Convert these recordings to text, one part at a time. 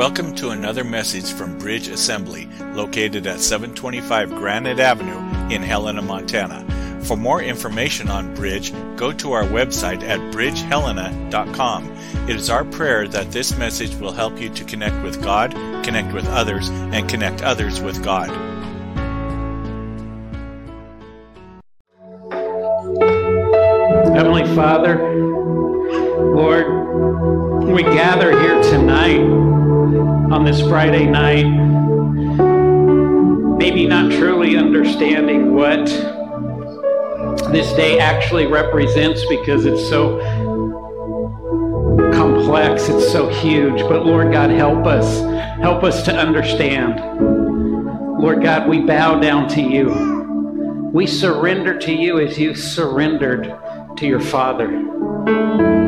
Welcome to another message from Bridge Assembly, located at 725 Granite Avenue in Helena, Montana. For more information on Bridge, go to our website at bridgehelena.com. It is our prayer that this message will help you to connect with God, connect with others, and connect others with God. Heavenly Father, on this Friday night, maybe not truly understanding what this day actually represents because it's so complex, it's so huge. But Lord God, help us. Help us to understand. Lord God, we bow down to you. We surrender to you as you surrendered to your Father.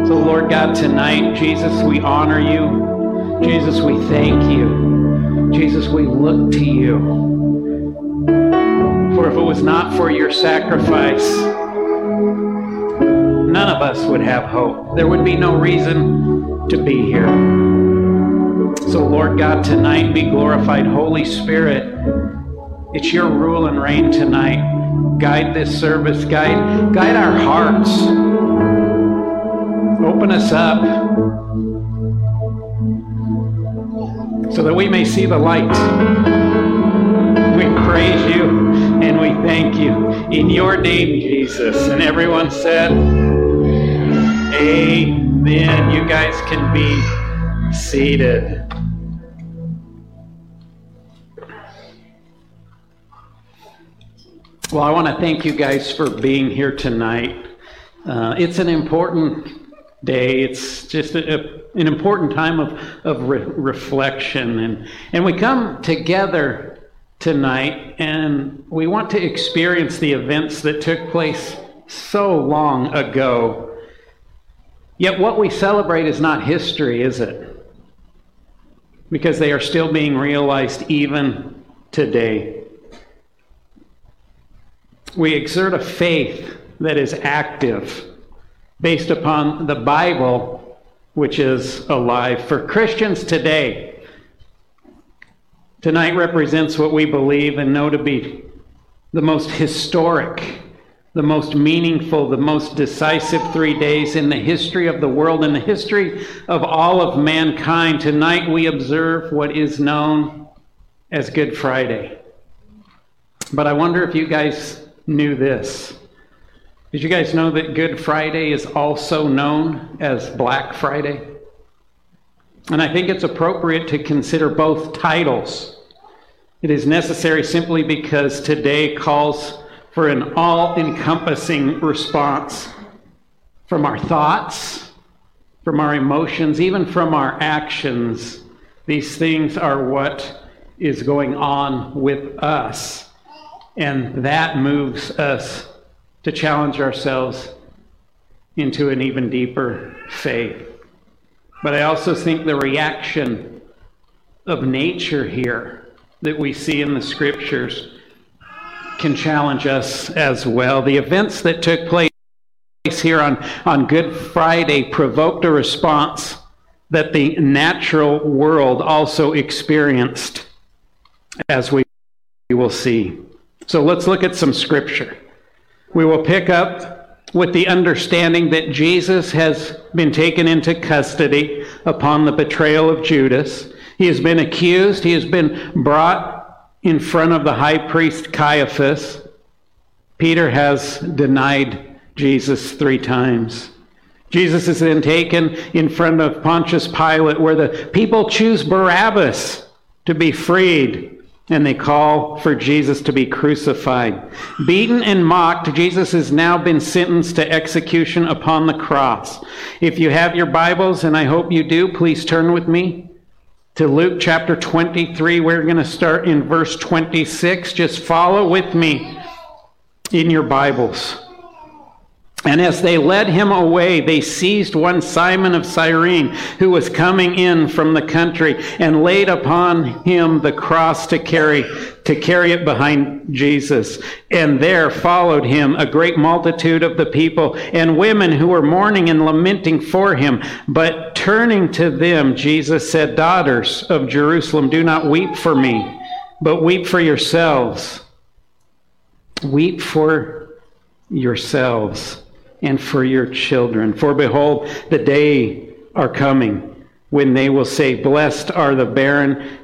So, Lord God, tonight, Jesus, we honor you. Jesus, we thank you. Jesus, we look to you. For if it was not for your sacrifice, none of us would have hope. There would be no reason to be here. So, Lord God, tonight be glorified. Holy Spirit, it's your rule and reign tonight. Guide this service, guide, guide our hearts. Open us up so that we may see the light. We praise you and we thank you in your name, Jesus. And everyone said, Amen. You guys can be seated. Well, I want to thank you guys for being here tonight. Uh, it's an important day. It's just a, a, an important time of, of re- reflection. And, and we come together tonight and we want to experience the events that took place so long ago. Yet what we celebrate is not history, is it? Because they are still being realized even today. We exert a faith that is active based upon the Bible, which is alive. For Christians today, tonight represents what we believe and know to be the most historic, the most meaningful, the most decisive three days in the history of the world, in the history of all of mankind. Tonight we observe what is known as Good Friday. But I wonder if you guys knew this. Did you guys know that Good Friday is also known as Black Friday? And I think it's appropriate to consider both titles. It is necessary simply because today calls for an all encompassing response from our thoughts, from our emotions, even from our actions. These things are what is going on with us. And that moves us to challenge ourselves into an even deeper faith. But I also think the reaction of nature here that we see in the scriptures can challenge us as well. The events that took place here on, on Good Friday provoked a response that the natural world also experienced, as we will see. So let's look at some scripture. We will pick up with the understanding that Jesus has been taken into custody upon the betrayal of Judas. He has been accused, he has been brought in front of the high priest Caiaphas. Peter has denied Jesus three times. Jesus is then taken in front of Pontius Pilate, where the people choose Barabbas to be freed and they call for Jesus to be crucified. Beaten and mocked, Jesus has now been sentenced to execution upon the cross. If you have your Bibles, and I hope you do, please turn with me to Luke chapter 23. We're going to start in verse 26. Just follow with me in your Bibles. And as they led him away, they seized one Simon of Cyrene, who was coming in from the country, and laid upon him the cross to carry, to carry it behind Jesus. And there followed him a great multitude of the people, and women who were mourning and lamenting for him. But turning to them, Jesus said, Daughters of Jerusalem, do not weep for me, but weep for yourselves. Weep for yourselves and for your children. For behold, the day are coming when they will say, Blessed are the barren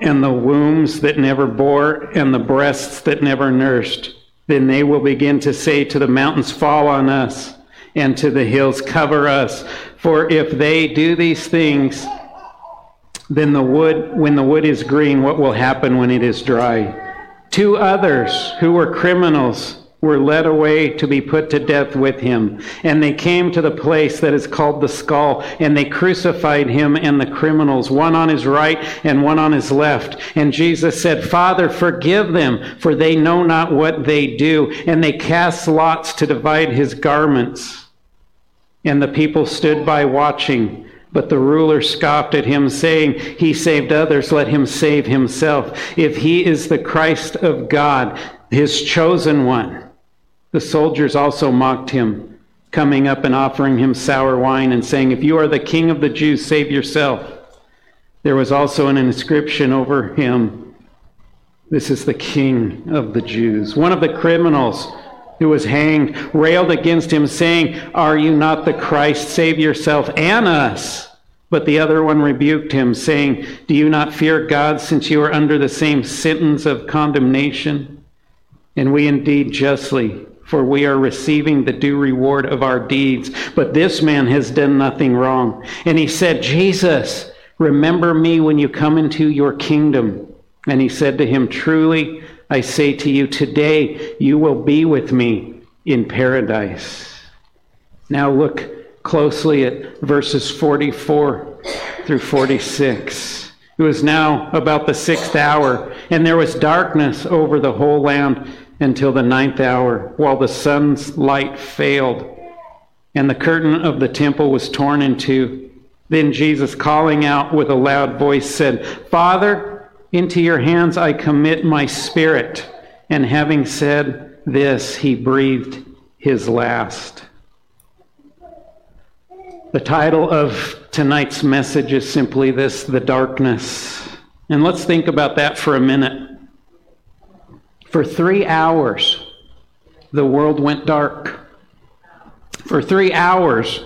and the wombs that never bore and the breasts that never nursed. Then they will begin to say to the mountains, Fall on us, and to the hills, Cover us. For if they do these things, then the wood, when the wood is green, what will happen when it is dry? Two others who were criminals were led away to be put to death with him. And they came to the place that is called the skull, and they crucified him and the criminals, one on his right and one on his left. And Jesus said, Father, forgive them, for they know not what they do. And they cast lots to divide his garments. And the people stood by watching. But the ruler scoffed at him, saying, He saved others, let him save himself. If he is the Christ of God, his chosen one. The soldiers also mocked him, coming up and offering him sour wine and saying, If you are the king of the Jews, save yourself. There was also an inscription over him This is the king of the Jews. One of the criminals who was hanged railed against him, saying, Are you not the Christ? Save yourself and us. But the other one rebuked him, saying, Do you not fear God, since you are under the same sentence of condemnation? And we indeed justly for we are receiving the due reward of our deeds. But this man has done nothing wrong. And he said, Jesus, remember me when you come into your kingdom. And he said to him, Truly, I say to you, today you will be with me in paradise. Now look closely at verses 44 through 46. It was now about the sixth hour, and there was darkness over the whole land until the ninth hour, while the sun's light failed, and the curtain of the temple was torn in two. Then Jesus, calling out with a loud voice, said, Father, into your hands I commit my spirit. And having said this, he breathed his last. The title of tonight's message is simply this The Darkness. And let's think about that for a minute. For three hours, the world went dark. For three hours,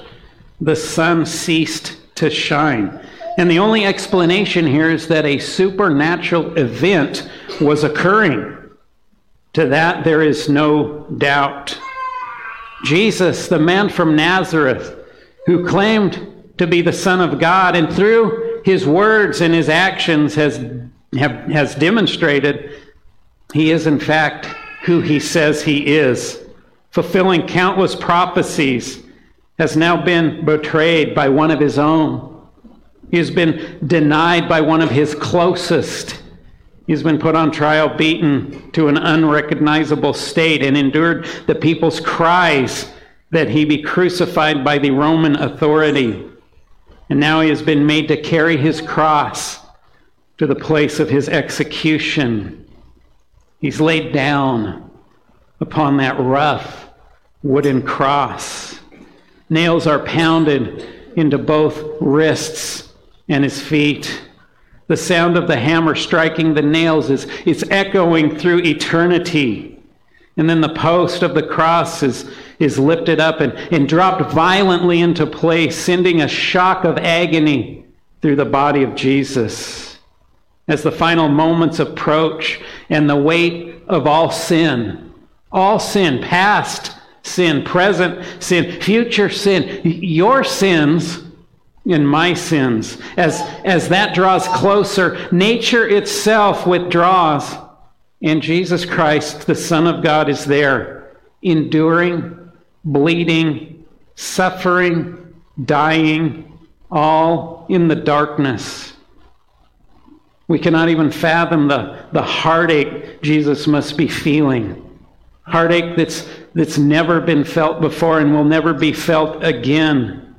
the sun ceased to shine. And the only explanation here is that a supernatural event was occurring. To that, there is no doubt. Jesus, the man from Nazareth, who claimed to be the Son of God, and through his words and his actions has, have, has demonstrated he is, in fact, who he says he is, fulfilling countless prophecies, has now been betrayed by one of his own. He has been denied by one of his closest. He's been put on trial, beaten to an unrecognizable state, and endured the people's cries that he be crucified by the Roman authority. And now he has been made to carry his cross to the place of his execution. He's laid down upon that rough wooden cross. Nails are pounded into both wrists and his feet. The sound of the hammer striking the nails is, is echoing through eternity. And then the post of the cross is, is lifted up and, and dropped violently into place, sending a shock of agony through the body of Jesus as the final moments approach and the weight of all sin, all sin, past sin, present sin, future sin, your sins and my sins, as, as that draws closer, nature itself withdraws. And Jesus Christ, the Son of God, is there, enduring, bleeding, suffering, dying, all in the darkness we cannot even fathom the, the heartache Jesus must be feeling. heartache that's, that's never been felt before and will never be felt again.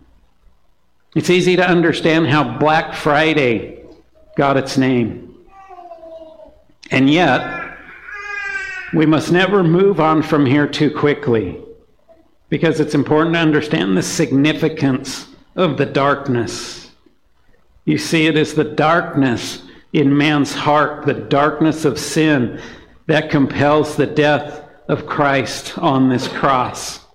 It's easy to understand how Black Friday got its name. And yet, we must never move on from here too quickly because it's important to understand the significance of the darkness. You see, it is the darkness in man's heart, the darkness of sin, that compels the death of Christ on this cross.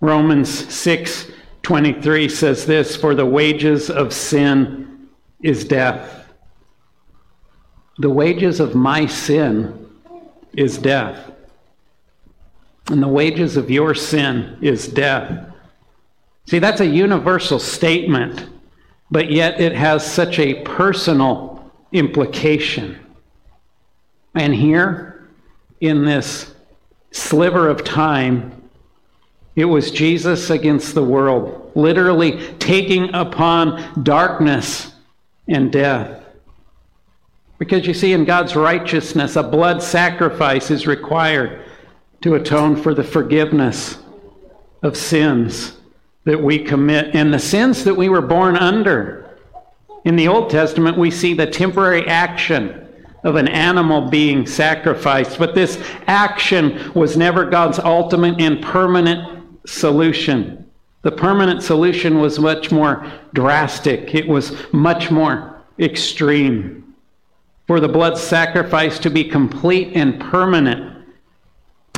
Romans 6 23 says this For the wages of sin is death. The wages of my sin is death. And the wages of your sin is death. See, that's a universal statement, but yet it has such a personal implication. And here, in this sliver of time, it was Jesus against the world, literally taking upon darkness and death. Because you see, in God's righteousness, a blood sacrifice is required to atone for the forgiveness of sins that we commit and the sins that we were born under. In the Old Testament, we see the temporary action of an animal being sacrificed. But this action was never God's ultimate and permanent solution. The permanent solution was much more drastic, it was much more extreme. For the blood sacrifice to be complete and permanent,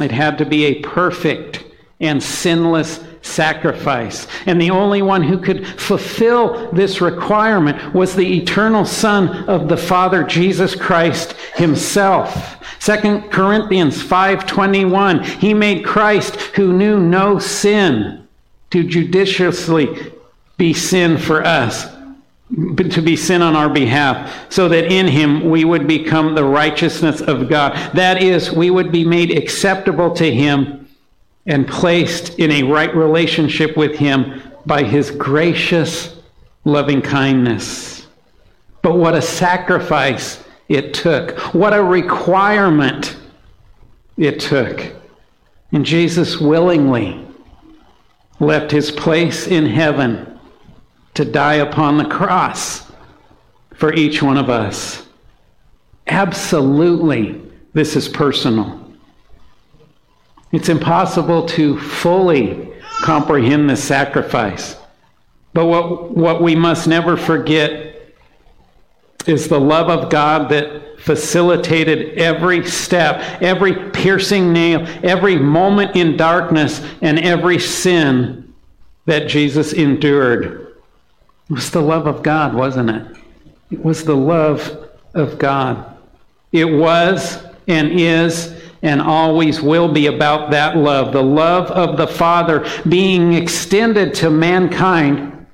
it had to be a perfect and sinless sacrifice. And the only one who could fulfill this requirement was the eternal Son of the Father, Jesus Christ himself. 2 Corinthians 5:21 He made Christ who knew no sin to judiciously be sin for us to be sin on our behalf, so that in him we would become the righteousness of God. That is, we would be made acceptable to him and placed in a right relationship with Him by His gracious loving kindness. But what a sacrifice it took! What a requirement it took. And Jesus willingly left his place in heaven to die upon the cross for each one of us. Absolutely, this is personal. It's impossible to fully comprehend the sacrifice. But what, what we must never forget is the love of God that facilitated every step, every piercing nail, every moment in darkness, and every sin that Jesus endured. It was the love of God, wasn't it? It was the love of God. It was and is and always will be about that love the love of the Father being extended to mankind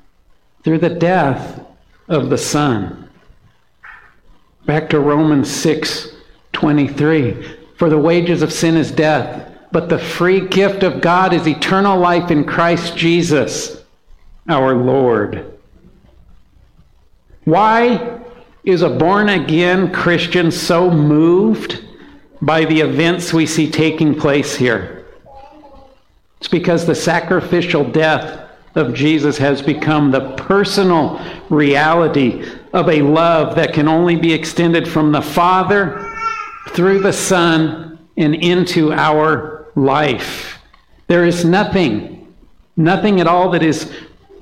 through the death of the Son. Back to Romans 6 23. For the wages of sin is death, but the free gift of God is eternal life in Christ Jesus, our Lord. Why is a born again Christian so moved by the events we see taking place here. It's because the sacrificial death of Jesus has become the personal reality of a love that can only be extended from the Father through the Son and into our life. There is nothing, nothing at all that is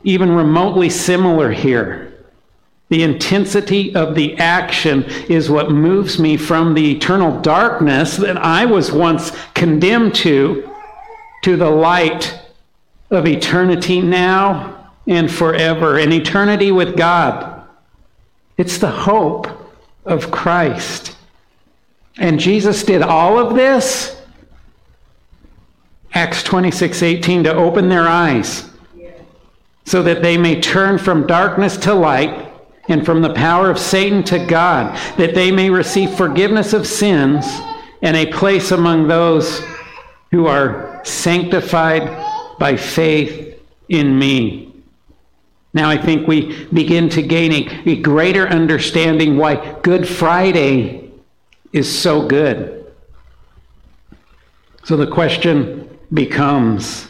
even remotely similar here. The intensity of the action is what moves me from the eternal darkness that I was once condemned to, to the light of eternity now and forever, an eternity with God. It's the hope of Christ. And Jesus did all of this, Acts 26 18, to open their eyes so that they may turn from darkness to light and from the power of Satan to God, that they may receive forgiveness of sins and a place among those who are sanctified by faith in me. Now, I think we begin to gain a, a greater understanding why Good Friday is so good. So the question becomes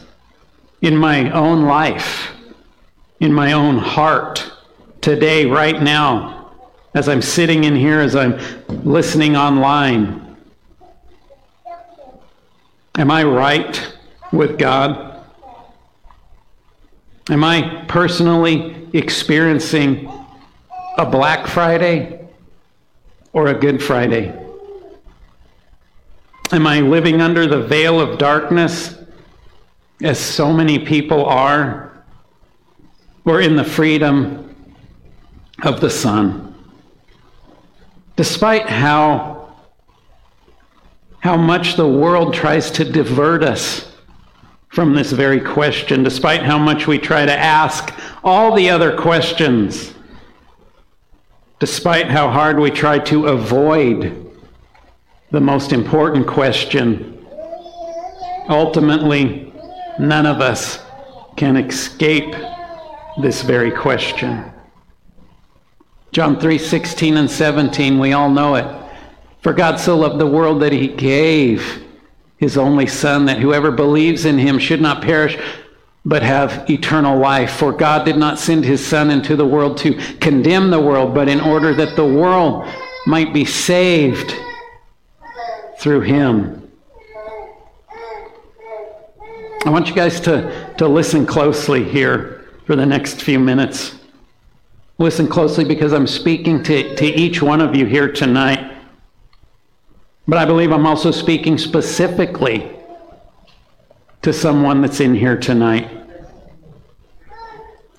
in my own life, in my own heart, today, right now, as I'm sitting in here, as I'm listening online, am I right with God? Am I personally experiencing a Black Friday or a Good Friday? Am I living under the veil of darkness, as so many people are, or in the freedom of the sun? Despite how, how much the world tries to divert us from this very question, despite how much we try to ask all the other questions, despite how hard we try to avoid the most important question. Ultimately, none of us can escape this very question. John 3 16 and 17, we all know it. For God so loved the world that he gave his only Son, that whoever believes in him should not perish, but have eternal life. For God did not send his Son into the world to condemn the world, but in order that the world might be saved through him. I want you guys to, to listen closely here for the next few minutes. Listen closely because I'm speaking to, to each one of you here tonight. But I believe I'm also speaking specifically to someone that's in here tonight.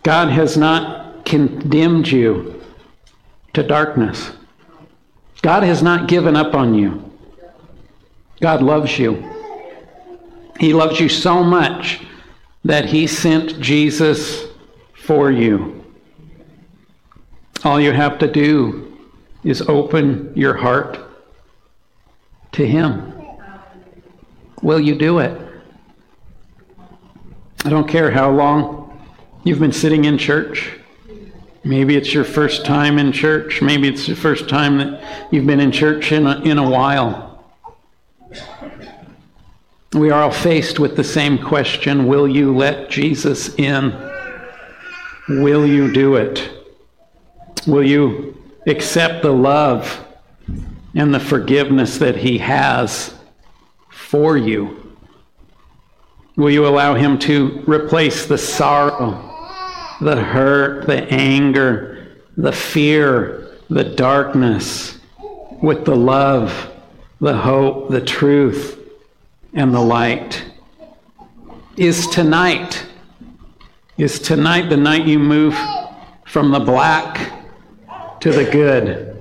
God has not condemned you to darkness. God has not given up on you. God loves you. He loves you so much that He sent Jesus for you. All you have to do is open your heart to Him. Will you do it? I don't care how long you've been sitting in church. Maybe it's your first time in church. Maybe it's the first time that you've been in church in a, in a while. We are all faced with the same question Will you let Jesus in? Will you do it? Will you accept the love and the forgiveness that He has for you? Will you allow Him to replace the sorrow, the hurt, the anger, the fear, the darkness with the love, the hope, the truth, and the light. Is tonight, is tonight the night you move from the black to the good?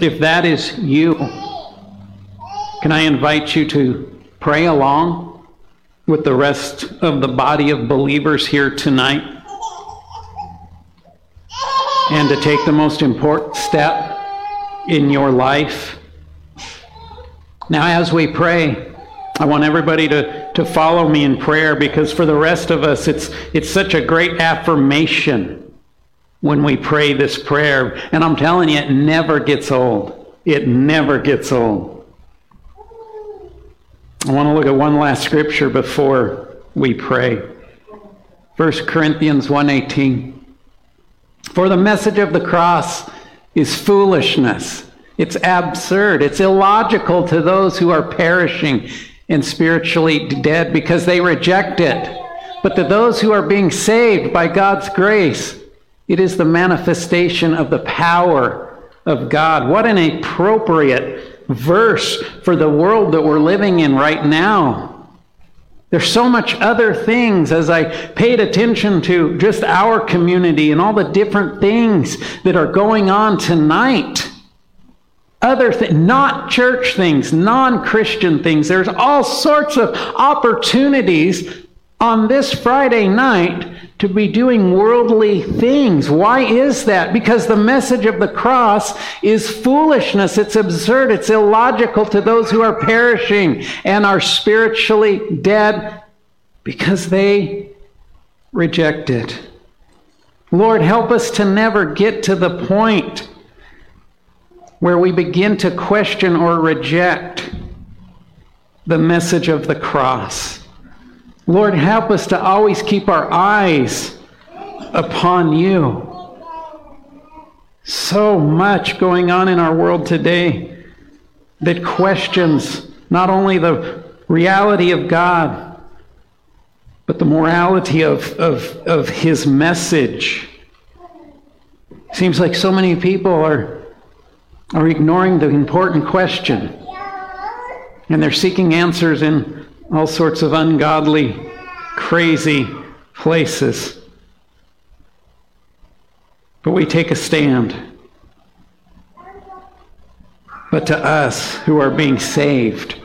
If that is you, can I invite you to pray along with the rest of the body of believers here tonight? And to take the most important step in your life now, as we pray, I want everybody to, to follow me in prayer because for the rest of us, it's, it's such a great affirmation when we pray this prayer. And I'm telling you, it never gets old. It never gets old. I want to look at one last scripture before we pray. 1 Corinthians 1:18 For the message of the cross is foolishness it's absurd. It's illogical to those who are perishing and spiritually dead because they reject it. But to those who are being saved by God's grace, it is the manifestation of the power of God. What an appropriate verse for the world that we're living in right now. There's so much other things as I paid attention to just our community and all the different things that are going on tonight other things, not church things, non Christian things. There's all sorts of opportunities on this Friday night to be doing worldly things. Why is that? Because the message of the cross is foolishness. It's absurd. It's illogical to those who are perishing and are spiritually dead because they reject it. Lord, help us to never get to the point where we begin to question or reject the message of the cross. Lord, help us to always keep our eyes upon you. So much going on in our world today that questions not only the reality of God, but the morality of, of, of His message. Seems like so many people are, are ignoring the important question. And they're seeking answers in all sorts of ungodly, crazy places. But we take a stand. But to us who are being saved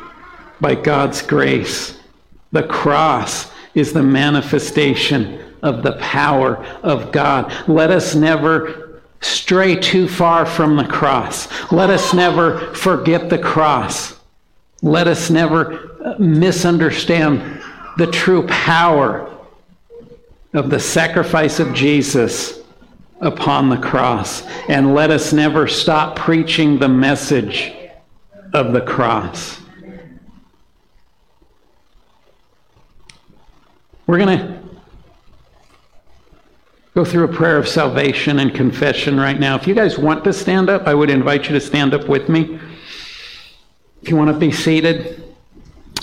by God's grace, the cross is the manifestation of the power of God. Let us never stray too far from the cross. Let us never forget the cross. Let us never uh, misunderstand the true power of the sacrifice of Jesus upon the cross. And let us never stop preaching the message of the cross. We're going to go through a prayer of salvation and confession right now. If you guys want to stand up, I would invite you to stand up with me. If you want to be seated,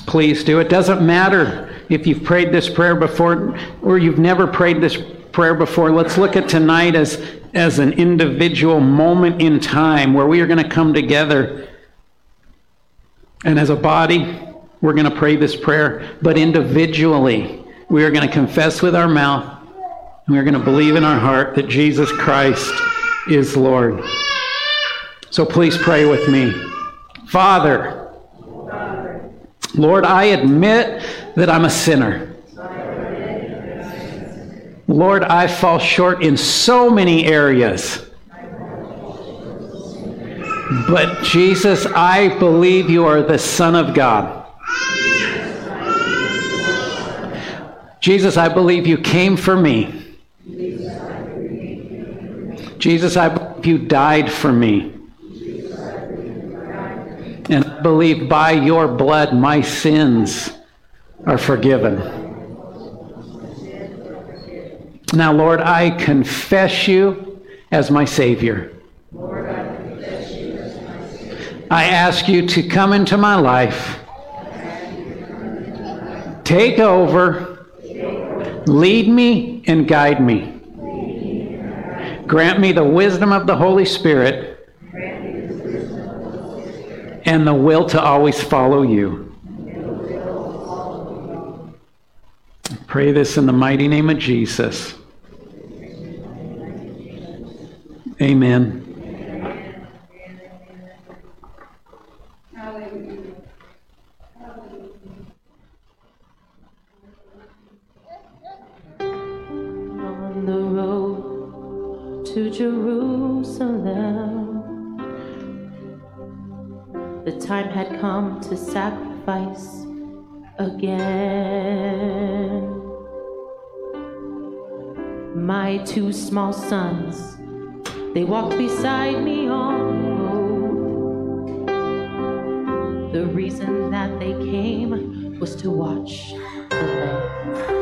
please do. It doesn't matter if you've prayed this prayer before or you've never prayed this prayer before. Let's look at tonight as, as an individual moment in time where we are going to come together. And as a body, we're going to pray this prayer. But individually, we are going to confess with our mouth and we're going to believe in our heart that Jesus Christ is Lord. So please pray with me. Father, Lord, I admit that I'm a sinner. Lord, I fall short in so many areas. But Jesus, I believe you are the Son of God. Jesus, I believe you came for me. Jesus, I believe you died for me. Believe by your blood my sins are forgiven. Now, Lord, I confess you as my Savior. I ask you to come into my life, take over, lead me, and guide me. Grant me the wisdom of the Holy Spirit and the will to always follow you. Pray this in the mighty name of Jesus. Amen. On the road to Jerusalem, time had come to sacrifice again. My two small sons they walked beside me on the road. The reason that they came was to watch the lamb.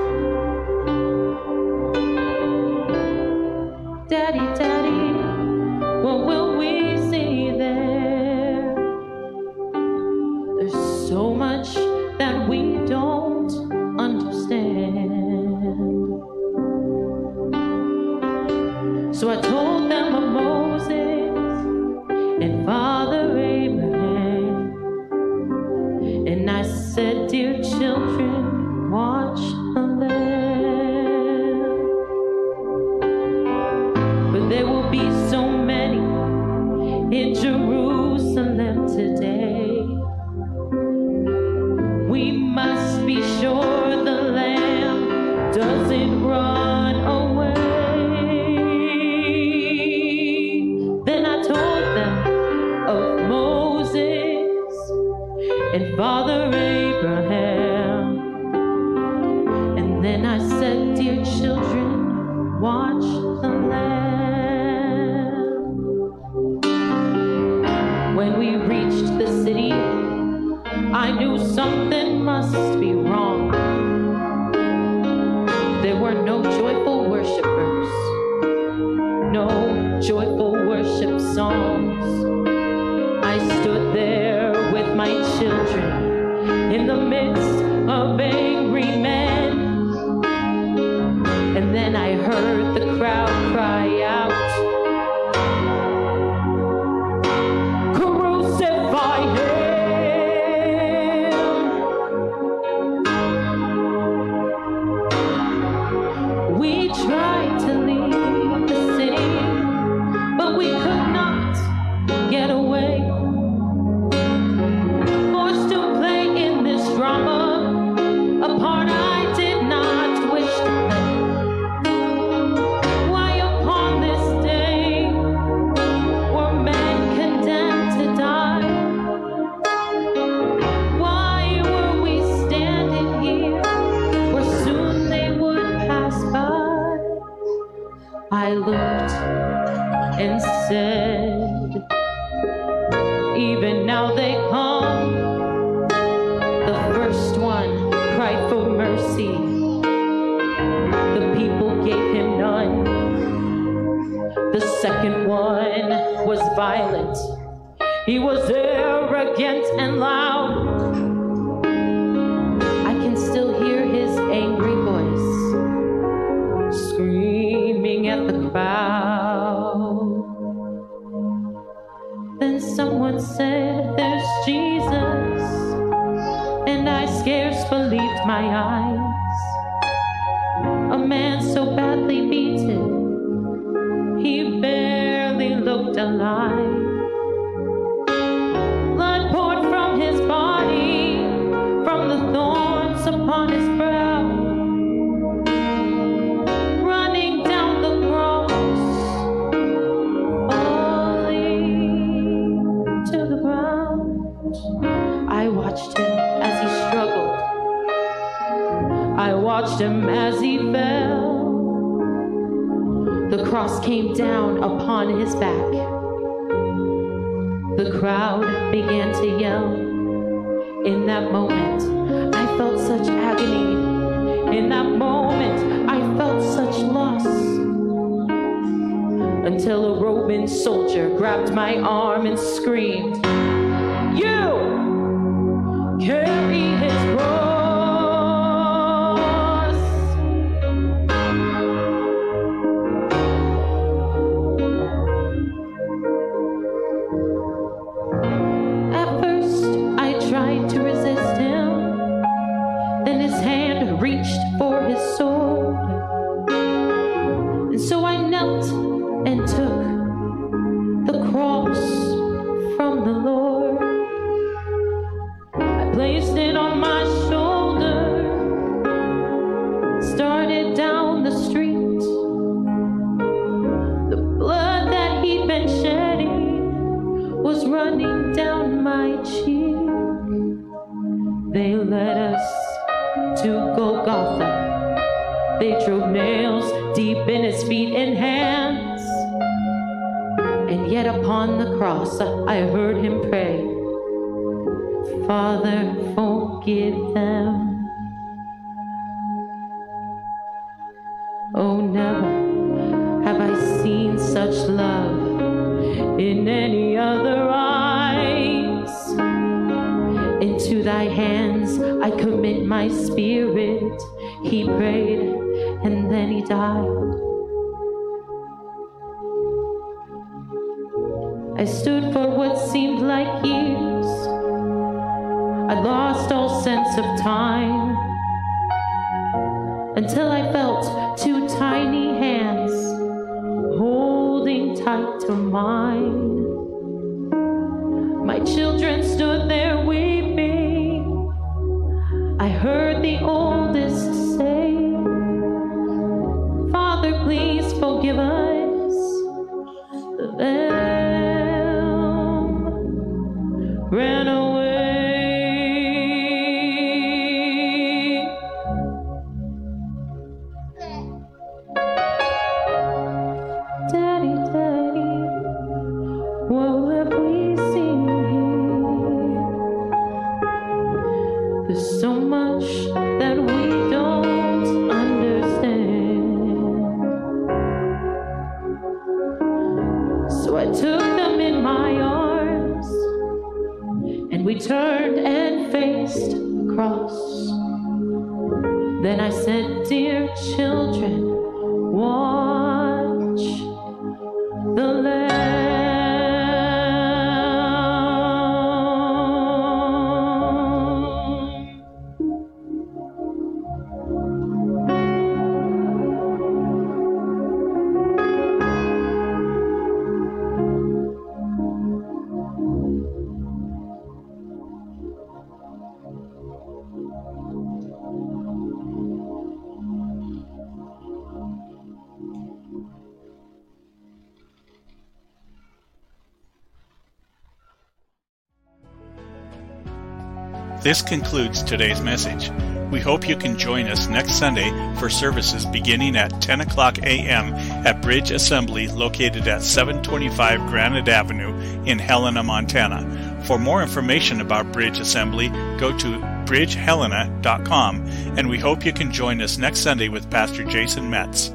try. said, There's Jesus. And I scarce believed my eyes. watched him as he fell. The cross came down upon his back. The crowd began to yell. In that moment, I felt such agony. In that moment, I felt such loss. Until a Roman soldier grabbed my arm and screamed, You carry his cross. led us to Golgotha. They drove nails deep in his feet and hands. And yet upon the cross I heard him pray, Father, forgive them. my spirit. He prayed and then he died. I stood for what seemed like years. I lost all sense of time until I felt two tiny hands holding tight to mine. I heard the old This concludes today's message. We hope you can join us next Sunday for services beginning at 10 o'clock a.m. at Bridge Assembly located at 725 Granite Avenue in Helena, Montana. For more information about Bridge Assembly, go to bridgehelena.com and we hope you can join us next Sunday with Pastor Jason Metz.